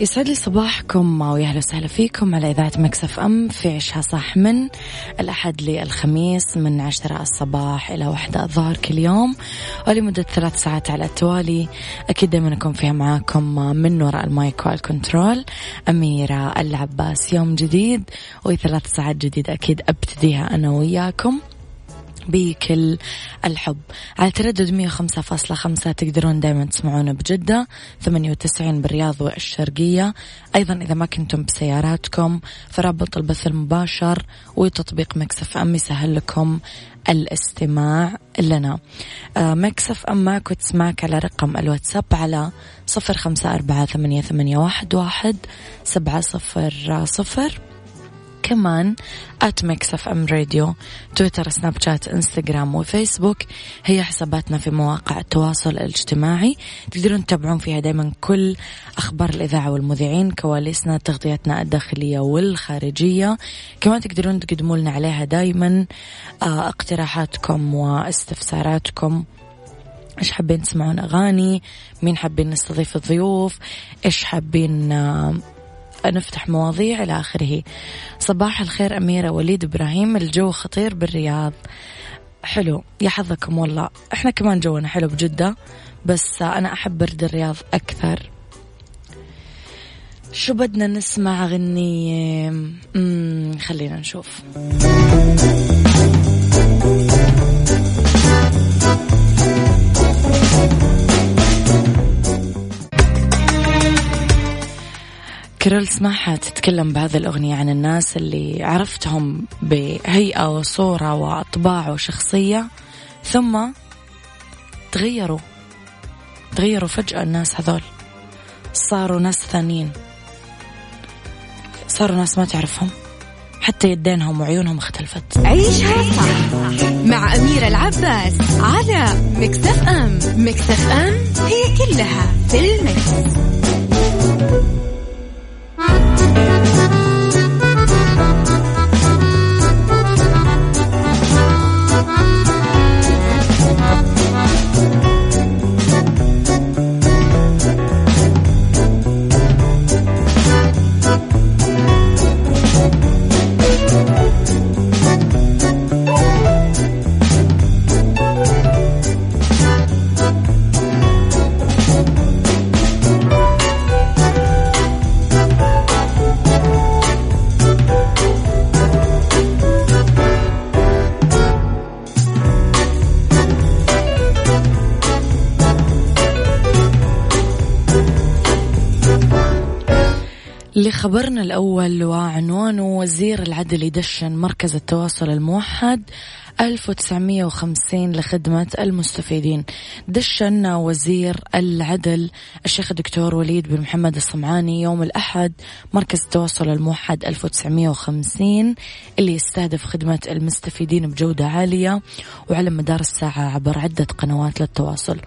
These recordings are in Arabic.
يسعد لي صباحكم ويا أهلا وسهلا فيكم على إذاعة Mix FM في عيشها صح من الأحد للخميس من عشرة الصباح إلى واحدة الظهر كل يوم ولمدة ثلاث ساعات على التوالي. أكيد دائما أكون فيها معاكم من وراء ال mic وال control. أميرة العباس يوم جديد وثلاث ساعات جديدة أكيد أبتديها أنا وياكم. بكل الحب. على تردد 105.5 تقدرون دائما تسمعونا بجدة 98 بالرياض والشرقية. أيضا إذا ما كنتم بسياراتكم فرابط البث المباشر وتطبيق Mix FM يسهل لكم الاستماع لنا. آه، Mix FM معك وتسمعك على رقم الواتساب على صفر خمسة أربعة ثمانية, واحد سبعة صفر صفر. كمان at Mix FM Radio تويتر سناب شات انستغرام وفيسبوك هي حساباتنا في مواقع التواصل الاجتماعي. تقدرون تتابعون فيها دايما كل أخبار الإذاعة والمذيعين كواليسنا تغطياتنا الداخلية والخارجية. كمان تقدرون تقدموا لنا عليها دايما آه، اقتراحاتكم واستفساراتكم. إيش حابين تسمعون؟ أغاني؟ مين حابين نستضيف الضيوف؟ إيش حابين آه، نفتح مواضيع إلى آخره. صباح الخير أميرة وليد إبراهيم الجو خطير بالرياض. حلو يا حظكم والله. إحنا كمان جونا حلو بجدة بس أنا أحب برد الرياض أكثر. شو بدنا نسمع غنية؟ خلينا نشوف. كرول سماحة تتكلم بهذه الأغنية عن الناس اللي عرفتهم بهيئة وصورة وأطباع وشخصية ثم تغيروا تغيروا فجأة الناس هذول. صاروا ناس ثانيين. صاروا ناس ما تعرفهم. حتى يدينهم وعيونهم اختلفت. عيشها صح مع أميرة العباس على مكتف أم. مكتف أم هي كلها في المكس. خبرنا الأول وعنوانه وزير العدل يدشن مركز التواصل الموحد 1950 لخدمة المستفيدين. دشن وزير العدل الشيخ الدكتور وليد بن محمد الصمعاني يوم الأحد مركز التواصل الموحد 1950 اللي يستهدف خدمة المستفيدين بجودة عالية وعلى مدار الساعة عبر عدة قنوات للتواصل.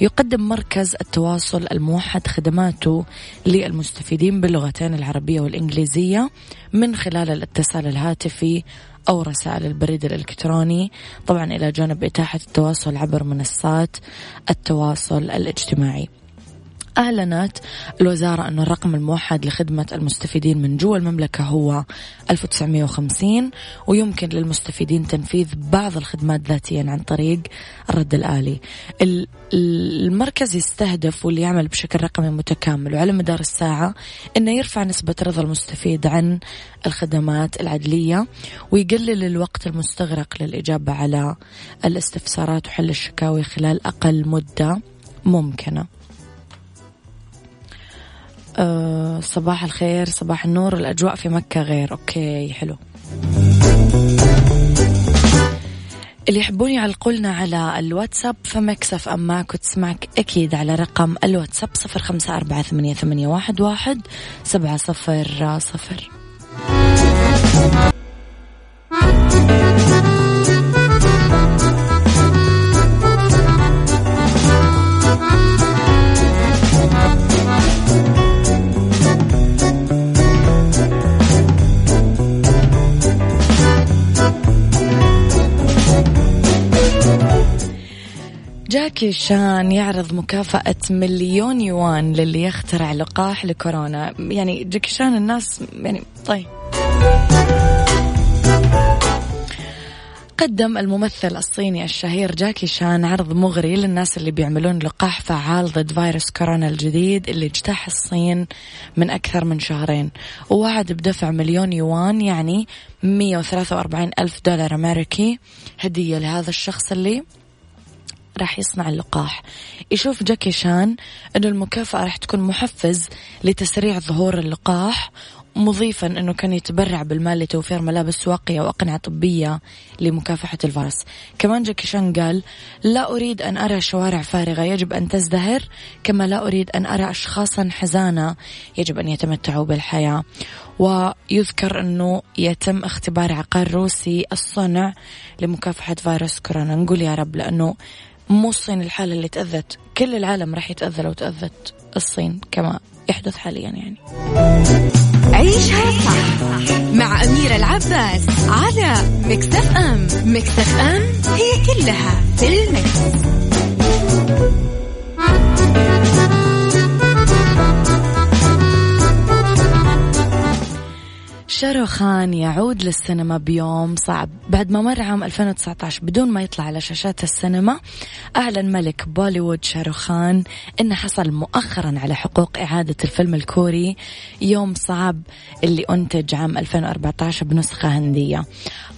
يقدم مركز التواصل الموحد خدماته للمستفيدين باللغتين العربية والإنجليزية من خلال الاتصال الهاتفي أو رسائل البريد الإلكتروني طبعا إلى جانب إتاحة التواصل عبر منصات التواصل الاجتماعي. أعلنت الوزارة أن الرقم الموحد لخدمة المستفيدين من جوا المملكة هو 1950 ويمكن للمستفيدين تنفيذ بعض الخدمات ذاتيا عن طريق الرد الآلي. المركز يستهدف واللي يعمل بشكل رقمي متكامل وعلى مدار الساعة أنه يرفع نسبة رضا المستفيد عن الخدمات العدلية ويقلل الوقت المستغرق للإجابة على الاستفسارات وحل الشكاوي خلال أقل مدة ممكنة. أه صباح الخير صباح النور الأجواء في مكة غير. أوكي حلو. اللي يحبون يعلقوا لنا على الواتساب فمكسف أم معك وتسمعك أكيد على رقم الواتساب صفر خمسة أربعة ثمانية, ثمانية واحد, واحد سبعة صفر صفر. جاكي شان يعرض مكافأة مليون يوان للي يخترع لقاح لكورونا. يعني جاكي شان الناس يعني طيب. قدم الممثل الصيني الشهير جاكي شان عرض مغري للناس اللي بيعملون لقاح فعال ضد فيروس كورونا الجديد اللي اجتاح الصين من أكثر من شهرين. ووعد بدفع مليون يوان يعني 143 ألف دولار أمريكي. هدية لهذا الشخص اللي راح يصنع اللقاح. يشوف جاكي شان أنه المكافأة راح تكون محفز لتسريع ظهور اللقاح مضيفا أنه كان يتبرع بالمال لتوفير ملابس واقية وأقنعة طبية لمكافحة الفيروس كمان جاكي شان قال لا أريد أن أرى شوارع فارغة يجب أن تزدهر كما لا أريد أن أرى أشخاصا حزانة يجب أن يتمتعوا بالحياة. ويذكر أنه يتم اختبار عقار روسي الصنع لمكافحة فيروس كورونا. نقول يا رب لأنه مو الصين الحالة اللي تأذت. كل العالم راح يتأذى لو تأذت الصين كما يحدث حاليا يعني. عيشها صح مع أميرة العباس على مكتف أم. مكتف أم هي كلها في المكس. شاروخان يعود للسينما بيوم صعب. بعد ما مر عام 2019 بدون ما يطلع على شاشات السينما أعلن ملك بوليوود شاروخان أنه حصل مؤخرا على حقوق إعادة الفيلم الكوري يوم صعب اللي أنتج عام 2014 بنسخة هندية.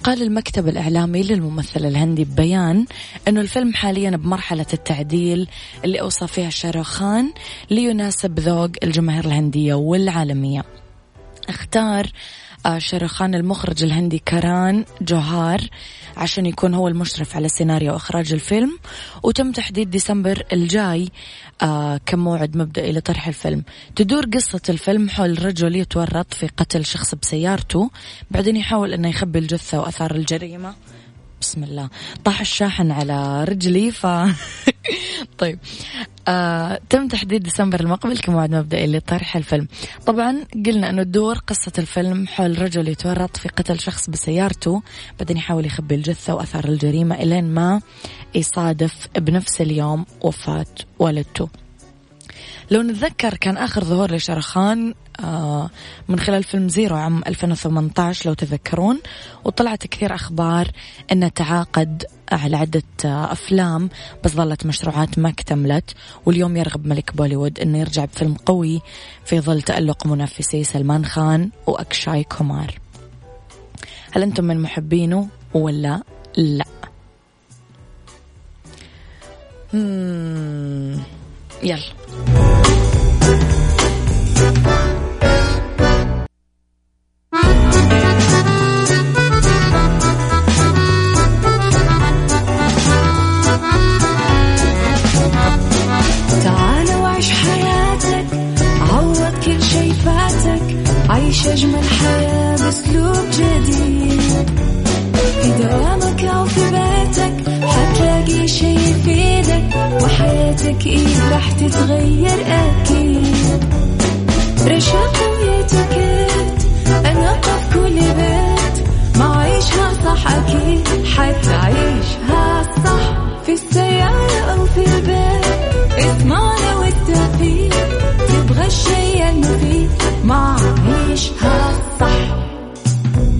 قال المكتب الإعلامي للممثل الهندي ببيان أنه الفيلم حاليا بمرحلة التعديل اللي أوصى فيها شاروخان ليناسب ذوق الجماهير الهندية والعالمية. اختار آه، شاروخان المخرج الهندي كاران جوهار عشان يكون هو المشرف على سيناريو وإخراج الفيلم. وتم تحديد ديسمبر الجاي آه كموعد مبدئي لطرح الفيلم. تدور قصة الفيلم حول رجل يتورط في قتل شخص بسيارته بعدين يحاول أنه يخبي الجثة وأثار الجريمة. بسم الله. طاح الشاحن على رجلي ف طيب. آه، تم تحديد ديسمبر المقبل كموعد مبدئي لطرح الفيلم. طبعا قلنا أنه تدور قصة الفيلم حول رجل يتورط في قتل شخص بسيارته بعدين يحاول يخبي الجثة وأثار الجريمة إلين ما يصادف بنفس اليوم وفاة والدته لو نتذكر كان آخر ظهور لشرخان آه، من خلال فيلم زيرو عام 2018 لو تذكرون وطلعت كثير أخبار أنه تعاقد على عدة آه، أفلام بس ظلت مشروعات ما اكتملت. واليوم يرغب ملك بوليوود أنه يرجع بفيلم قوي في ظل تألق منافسي سلمان خان وأكشاي كومار. هل أنتم من محبينه ولا لا؟ يلا. Thank you.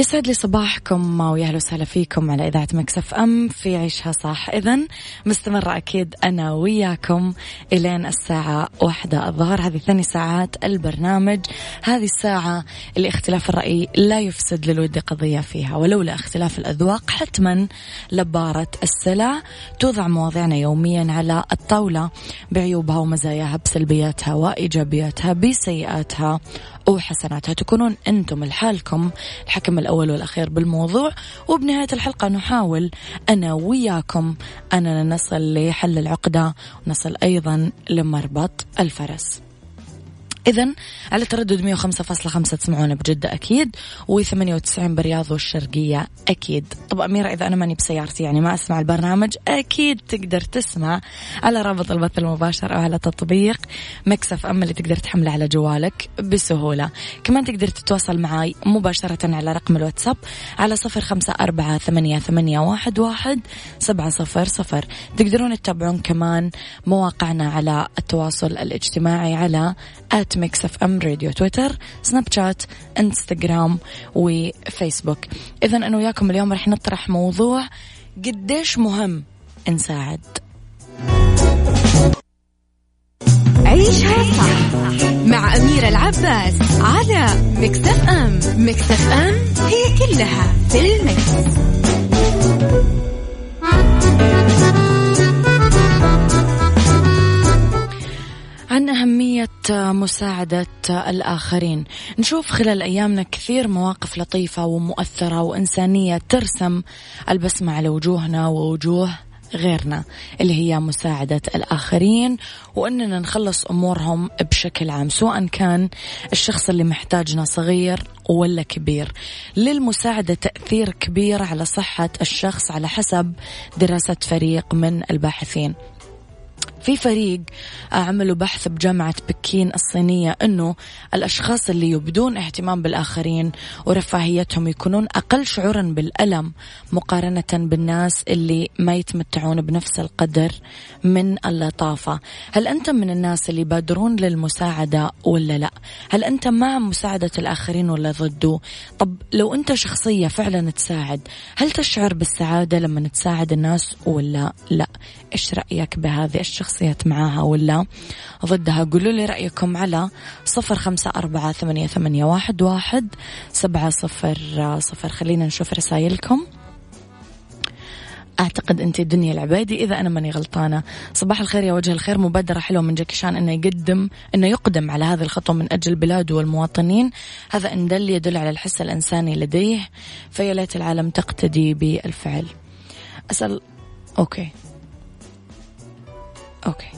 يسعد لي صباحكم ويا أهلا وسهلا فيكم على إذاعة Mix FM في عيشها صح. اذا مستمرة أكيد أنا وياكم إلين الساعة واحدة الظهر. هذه ثاني ساعات البرنامج. هذه الساعة اللي اختلاف الرأي لا يفسد للود قضية فيها ولولا اختلاف الأذواق حتما لباره السلع توضع مواضيعنا يوميا على الطاولة بعيوبها ومزاياها بسلبياتها وإيجابياتها بسيئاتها. وحسناتها تكونون أنتم لحالكم. الحكم الأول والأخير بالموضوع. وبنهاية الحلقة نحاول أنا وياكم أننا نصل لحل العقدة ونصل أيضا لمربط الفرس. إذا على تردد 105.5 تسمعونا بجدة أكيد و98 برياض والشرقية أكيد. طب أميرة إذا أنا ماني بسيارتي يعني ما أسمع البرنامج أكيد تقدر تسمع على رابط البث المباشر أو على تطبيق مكسف أم اللي تقدر تحمله على جوالك بسهولة. كمان تقدر تتواصل معي مباشرة على رقم الواتساب على صفر خمسة أربعة ثمانية, ثمانية واحد, واحد سبعة صفر صفر. تقدرون تتابعون كمان مواقعنا على التواصل الاجتماعي على at Mix FM Radio تويتر سناب شات انستغرام وفيسبوك. اذا أنا وياكم اليوم راح نطرح موضوع قديش مهم نساعد. عيشها صح مع أميرة العباس على مكتف أم. مكتف أم هي كلها في المكس. عن أهمية مساعدة الآخرين؟ نشوف خلال أيامنا كثير مواقف لطيفة ومؤثرة وإنسانية ترسم البسمة على وجوهنا ووجوه غيرنا اللي هي مساعدة الآخرين وأننا نخلص أمورهم بشكل عام سواء كان الشخص اللي محتاجنا صغير ولا كبير. للمساعدة تأثير كبير على صحة الشخص على حسب دراسة فريق من الباحثين. في فريق عملوا بحث بجامعة بكين الصينية أنه الأشخاص اللي يبدون اهتمام بالآخرين ورفاهيتهم يكونون أقل شعورا بالألم مقارنة بالناس اللي ما يتمتعون بنفس القدر من اللطافة. هل أنت من الناس اللي يبادرون للمساعدة ولا لا؟ هل أنت مع مساعدة الآخرين ولا ضده؟ طب لو أنت شخصية فعلا تساعد هل تشعر بالسعادة لما تساعد الناس ولا لا؟ إيش رأيك بهذه الشخصيات معاها ولا ضدها قولوا لي رأيكم على صفر خمسة أربعة ثمانية, ثمانية واحد, واحد سبعة صفر صفر. خلينا نشوف رسائلكم. أعتقد أنت دنيا العبادي إذا أنا ماني غلطانة. صباح الخير يا وجه الخير مبادرة حلوة من جاكي إنه يقدم إنه يقدم على هذه الخطوة من أجل بلاده والمواطنين. هذا ان دل يدل على الحس الإنساني لديه فيا ليت العالم تقتدي بالفعل. أسأل okay. Okay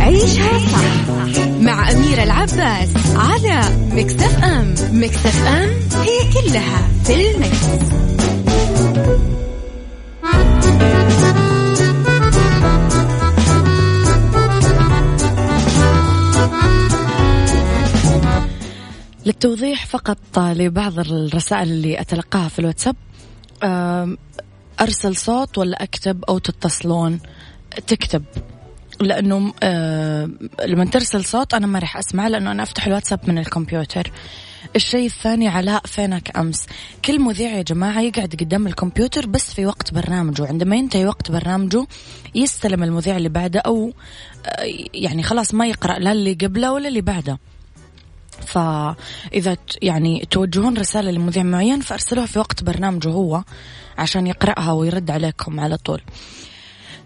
عيشها صح مع أميرة العباس على مكتف أم مكتف أم هي كلها في المكس. للتوضيح فقط لبعض الرسائل اللي أتلقاها في الواتساب. أرسل صوت ولا أكتب أو تتصلون؟ تكتب. لأنه لما ترسل صوت أنا ما راح أسمع لأنه أنا أفتح الواتساب من الكمبيوتر. الشيء الثاني علاء فينك أمس. كل مذيع يا جماعة يقعد قدام الكمبيوتر بس في وقت برنامجه. عندما ينتهي وقت برنامجه يستلم المذيع اللي بعده أو آه يعني خلاص ما يقرأ لا اللي قبله ولا اللي بعده. فإذا يعني توجهون رسالة لمذيع معين فأرسلوها في وقت برنامجه هو عشان يقرأها ويرد عليكم على طول.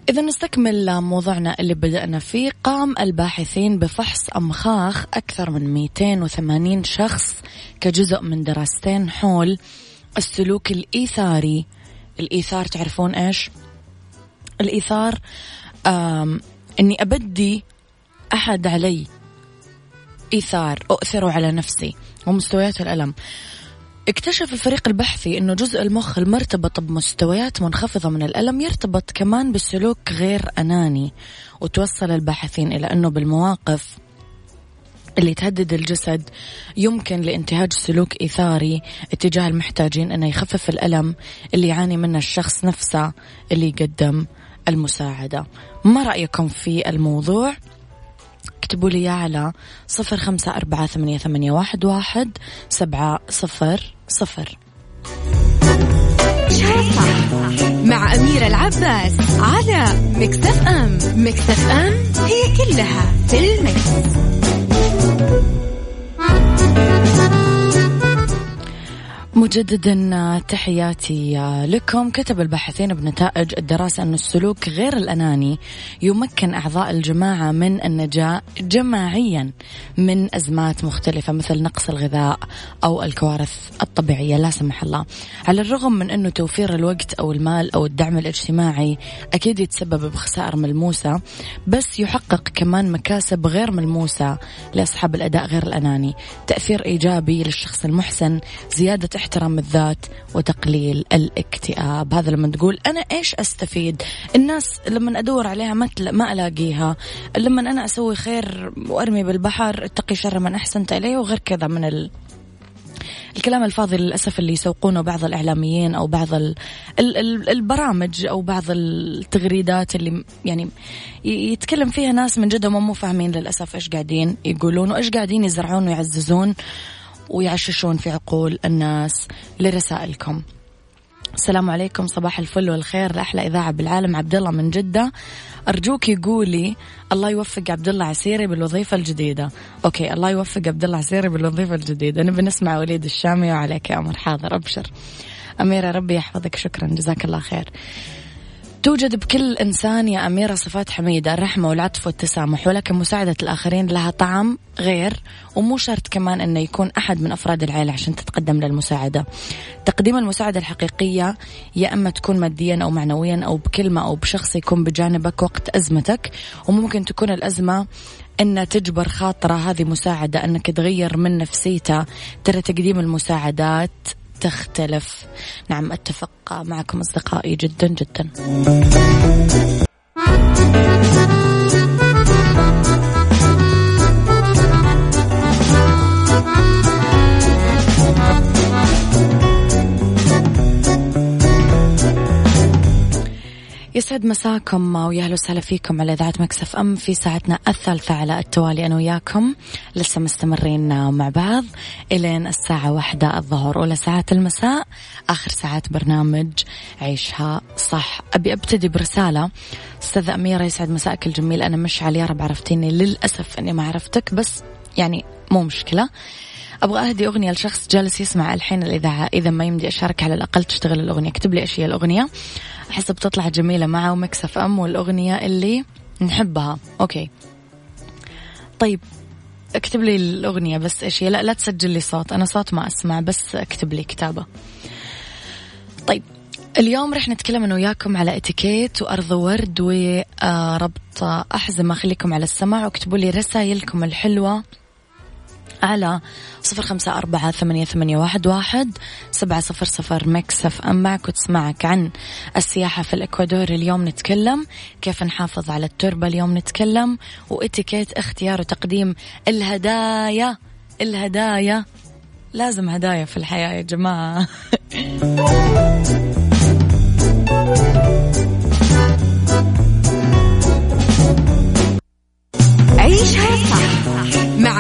إذا نستكمل موضوعنا اللي بدأنا فيه. قام الباحثين بفحص أمخاخ أكثر من 280 شخص كجزء من دراستين حول السلوك الإيثاري. الإيثار تعرفون إيش؟ الإيثار أني أبدي أحد علي إيثار أؤثر على نفسي ومستويات الألم اكتشف الفريق البحثي أنه جزء المخ المرتبط بمستويات منخفضة من الألم يرتبط كمان بالسلوك غير أناني وتوصل الباحثين إلى أنه بالمواقف اللي تهدد الجسد يمكن لانتهاج سلوك إيثاري اتجاه المحتاجين أنه يخفف الألم اللي يعاني منه الشخص نفسه اللي يقدم المساعدة ما رأيكم في الموضوع؟ اكتبوا لي على صفر خمسة أربعة ثمانية, ثمانية واحد, واحد سبعة صفر صفر مع أميرة العباس على مكتف أم مكتف أم هي كلها في المكس. مجددا تحياتي لكم. كتب الباحثين بنتائج الدراسة أن السلوك غير الأناني يمكن أعضاء الجماعة من النجاة جماعيا من أزمات مختلفة مثل نقص الغذاء أو الكوارث الطبيعية. لا سمح الله. على الرغم من أنه توفير الوقت أو المال أو الدعم الاجتماعي أكيد يتسبب بخسائر ملموسة بس يحقق كمان مكاسب غير ملموسة لأصحاب الأداء غير الأناني. تأثير إيجابي للشخص المحسن زيادة احترام الذات وتقليل الاكتئاب. هذا لما تقول أنا إيش أستفيد؟ الناس لما أدور عليها ما, ما ألاقيها. لما أنا أسوي خير وأرمي بالبحر اتقي شر من أحسنت إليه وغير كذا من ال... الكلام الفاضي للأسف اللي يسوقونه بعض الإعلاميين أو بعض ال ال ال البرامج أو بعض التغريدات اللي يعني يتكلم فيها ناس من جد مو فاهمين للأسف إيش قاعدين يقولون وإيش قاعدين يزرعون ويعززون. ويعششون في عقول الناس لرسائلكم. السلام عليكم صباح الفل والخير. لأحلى إذاعة بالعالم عبد الله من جدة. أرجوك يقولي الله يوفق عبد الله عسيري بالوظيفة الجديدة. أوكي الله يوفق عبد الله عسيري بالوظيفة الجديدة. نبي نسمع وليد الشامي وعليك يا أمر حاضر أبشر. أميرة ربي يحفظك شكرا جزاك الله خير. توجد بكل إنسان يا أميرة صفات حميدة الرحمة والعطف والتسامح ولكن مساعدة الآخرين لها طعم غير ومو شرط كمان أنه يكون أحد من أفراد العائلة عشان تتقدم للمساعدة. تقديم المساعدة الحقيقية يا أما تكون ماديا أو معنويا أو بكلمة أو بشخص يكون بجانبك وقت أزمتك وممكن تكون الأزمة أن تجبر خاطرة هذه مساعدة أنك تغير من نفسيته ترى تقديم المساعدات تختلف. نعم أتفق معكم أصدقائي جدا جدا. يسعد مساكم ويا أهلا وسهلا فيكم على إذاعة مكسف أم في ساعتنا الثالثة على التوالي أنا وياكم. لسه مستمرين مع بعض إلين الساعة واحدة الظهر. أولى ساعات المساء آخر ساعات برنامج عيشها صح. أبي أبتدي برسالة. استاذه أميرة يسعد مساك الجميل. أنا مش على يا رب عرفتيني. للأسف إني ما عرفتك بس يعني مو مشكلة. أبغى أهدي أغنية لشخص جالس يسمع الحين الإذاعة. إذا ما يمدي أشارك على الأقل تشتغل الأغنية اكتب لي إيش هي الأغنية. أحس بتطلع جميلة معه و Mix FM والأغنية اللي نحبها. Okay. طيب اكتب لي الأغنية بس إيش هي. لا لا تسجل لي صوت. أنا صوت ما أسمع بس اكتب لي كتابة. طيب اليوم رح نتكلم أنا وياكم على إتيكيت وأرض ورد وربط أحزمة خليكم على السمع واكتبوا لي رسائلكم الحلوة. على صفر خمسة أربعة ثمانية, ثمانية واحد, واحد سبعة صفر صفر مكسف أم معك وتسمعك عن السياحة في الإكوادور اليوم نتكلم كيف نحافظ على التربة اليوم نتكلم وإتيكيت اختيار وتقديم الهدايا الهدايا لازم هدايا في الحياة يا جماعة. عيشها صح.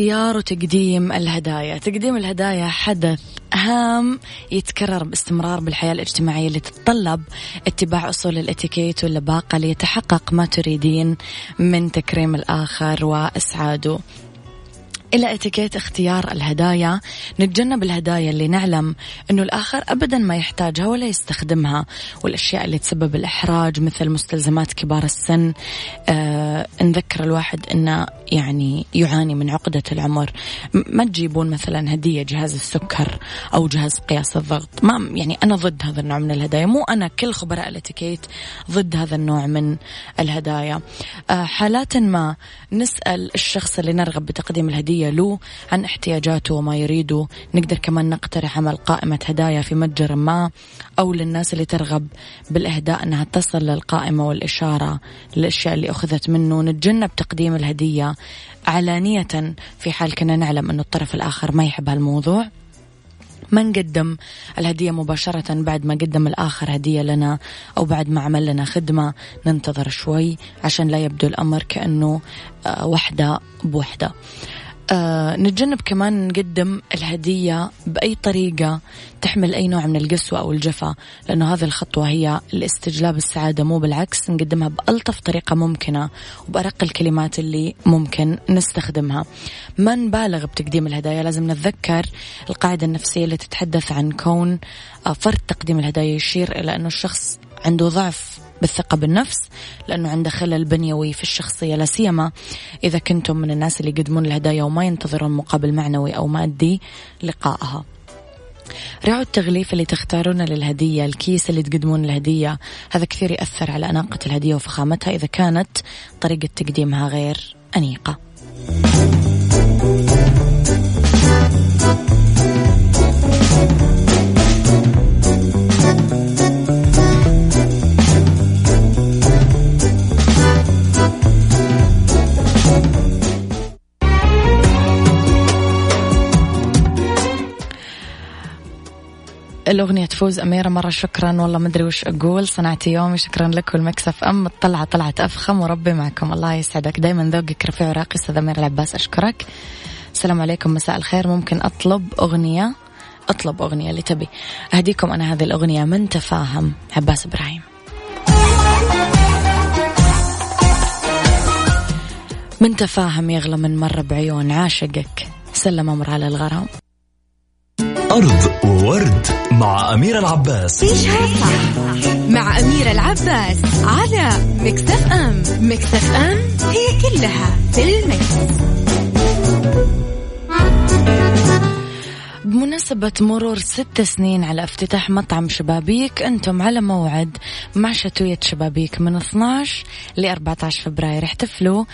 اختيار وتقديم الهدايا. تقديم الهدايا حدث هام يتكرر باستمرار بالحياة الاجتماعية اللي تتطلب اتباع أصول الاتيكيت واللباقة ليتحقق ما تريدين من تكريم الآخر وإسعاده. إلى اتيكيت اختيار الهدايا نتجنب الهدايا اللي نعلم أنه الآخر أبدا ما يحتاجها ولا يستخدمها. والأشياء اللي تسبب الإحراج مثل مستلزمات كبار السن آه نذكر الواحد أنه يعني يعاني من عقدة العمر. ما تجيبون مثلا هدية جهاز السكر أو جهاز قياس الضغط؟ ما يعني أنا ضد هذا النوع من الهدايا. مو أنا كل خبراء الاتيكيت ضد هذا النوع من الهدايا. آه حالات ما نسأل الشخص اللي نرغب بتقديم الهدية له عن احتياجاته وما يريده. نقدر كمان نقترح عمل قائمة هدايا في متجر ما أو للناس اللي ترغب بالإهداء أنها تصل للقائمة والإشارة للأشياء اللي أخذت منه. نتجنب تقديم الهدية علانية في حال كنا نعلم أنه الطرف الآخر ما يحب هالموضوع. ما نقدم الهدية مباشرة بعد ما قدم الآخر هدية لنا أو بعد ما عمل لنا خدمة ننتظر شوي عشان لا يبدو الأمر كأنه آه، وحدة بوحدة. آه نتجنب كمان نقدم الهدية بأي طريقة تحمل أي نوع من القسوة أو الجفا لأنه هذه الخطوة هي الاستجلاب السعادة مو بالعكس نقدمها بألطف طريقة ممكنة وبأرق الكلمات اللي ممكن نستخدمها. ما نبالغ بتقديم الهدايا لازم نتذكر القاعدة النفسية اللي تتحدث عن كون آه، فرد تقديم الهدايا يشير إلى أنه الشخص عنده ضعف بالثقة بالنفس لأنه عنده خلل بنيوي في الشخصية لا سيما. إذا كنتم من الناس اللي يقدمون الهدايا وما ينتظرون مقابل معنوي أو مادي لقائها راعوا التغليف اللي تختارونه للهدية الكيس اللي تقدمون الهدية. هذا كثير يأثر على أناقة الهدية وفخامتها إذا كانت طريقة تقديمها غير أنيقة. الأغنية تفوز أميرة مرة. شكرا. والله ما أدري وش أقول. صنعتي يومي. شكرا لك والمكسف أم. الطلعة طلعت أفخم. وربي معكم. الله يسعدك. دايما ذوقك رفيع وراقي. أستاذ أميرة العباس أشكرك. السلام عليكم. مساء الخير. ممكن أطلب أغنية؟ أطلب أغنية اللي تبي. أهديكم أنا هذه الأغنية. من تفاهم؟ عباس إبراهيم. من تفاهم يغلى من مرة بعيون. عاشقك. سلم أمر على الغرام. أرض وورد مع أميرة العباس. عيشها صح مع أميرة العباس على Mix FM. Mix FM it's all in the mix. بمناسبة مرور ست سنين على افتتاح مطعم شبابيك أنتم على موعد مع شتوية شبابيك من 12 ل 14 فبراير. احتفلوا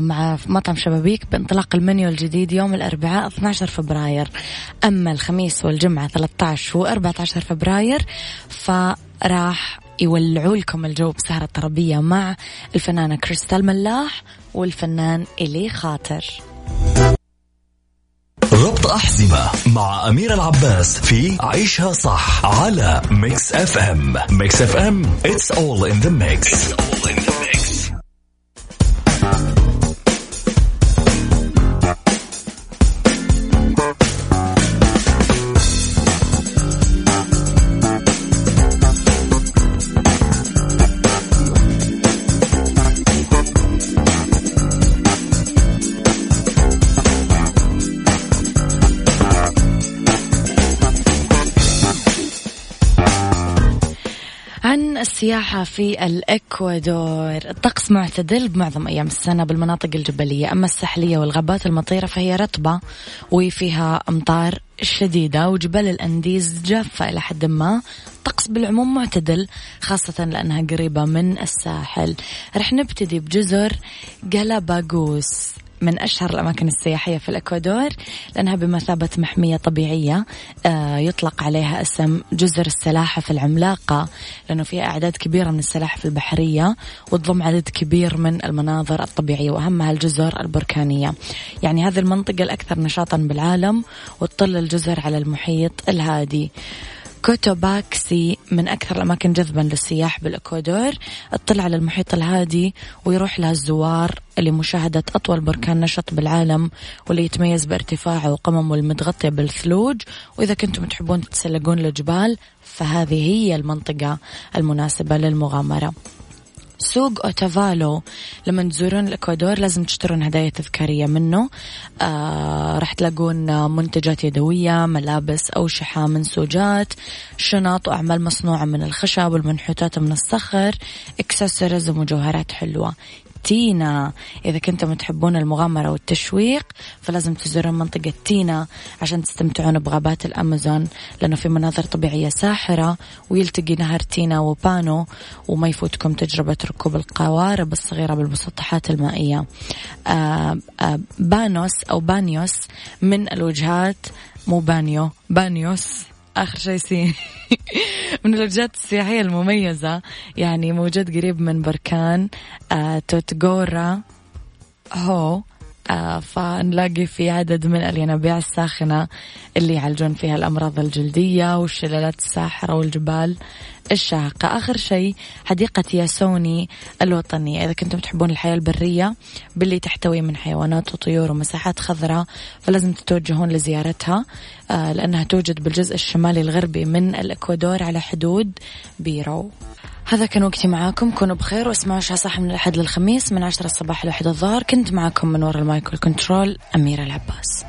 مع مطعم شبابيك بانطلاق المنيو الجديد يوم الأربعاء 12 فبراير. أما الخميس والجمعة 13 و 14 فبراير فراح يولعوا لكم الجو بسهرة طربية مع الفنانة كريستال ملاح والفنان إيلي خاطر. ربط أحزمة مع أميرة العباس في عيشها صح على Mix FM Mix FM it's all in the mix, it's all in the السياحة في الإكوادور. الطقس معتدل بمعظم أيام السنة بالمناطق الجبلية. أما الساحلية والغابات المطيرة فهي رطبة وفيها أمطار شديدة وجبال الأنديز جافة إلى حد ما. طقس بالعموم معتدل خاصة لأنها قريبة من الساحل. رح نبتدي بجزر جالاباغوس. من أشهر الأماكن السياحية في الإكوادور لأنها بمثابة محمية طبيعية آه، يطلق عليها اسم جزر السلاحف العملاقة لأنه فيها أعداد كبيرة من السلاحف البحرية وتضم عدد كبير من المناظر الطبيعية وأهمها الجزر البركانية. يعني هذه المنطقة الأكثر نشاطا بالعالم وتطل الجزر على المحيط الهادي. كوتوباكسي من أكثر الأماكن جذبا للسياح بالإكوادور. اطلع على المحيط الهادي ويروح لها الزوار لمشاهدة أطول بركان نشط بالعالم واللي يتميز بارتفاعه وقممه المتغطية بالثلوج. وإذا كنتم تحبون تتسلقون الجبال فهذه هي المنطقة المناسبة للمغامرة. سوق اوتافالو لما تزورون الإكوادور لازم تشترون هدايا تذكارية منه. آه راح تلاقون منتجات يدوية ملابس أوشحة منسوجات شنط وأعمال مصنوعة من الخشب والمنحوتات من الصخر اكسسوارز ومجوهرات حلوة. تينا. إذا كنتم تحبون المغامرة والتشويق فلازم تزورون منطقة تينا عشان تستمتعون بغابات الأمازون لأنه في مناظر طبيعية ساحرة ويلتقي نهر تينا وبانو وما يفوتكم تجربة ركوب القوارب الصغيرة بالمسطحات المائية. آه آه بانوس أو بانيوس من الوجهات مو بانيو بانيوس. آخر شيء سي. من الوجهات السياحية المميزة يعني موجود قريب من بركان آه توتغورا هو آه فنلاقي في عدد من الينابيع الساخنة اللي يعالجون فيها الأمراض الجلدية والشلالات الساحرة والجبال. الشاهقة آخر شيء حديقة ياسوني الوطنية. إذا كنتم تحبون الحياة البرية باللي تحتوي من حيوانات وطيور ومساحات خضراء فلازم تتوجهون لزيارتها آه لأنها توجد بالجزء الشمالي الغربي من الإكوادور على حدود بيرو. هذا كان وقتي معاكم. كونوا بخير واسمعوا شا صح من الأحد للخميس من عشرة الصباح لواحد الظهر. كنت معاكم من وراء المايك والكنترول أميرة العباس.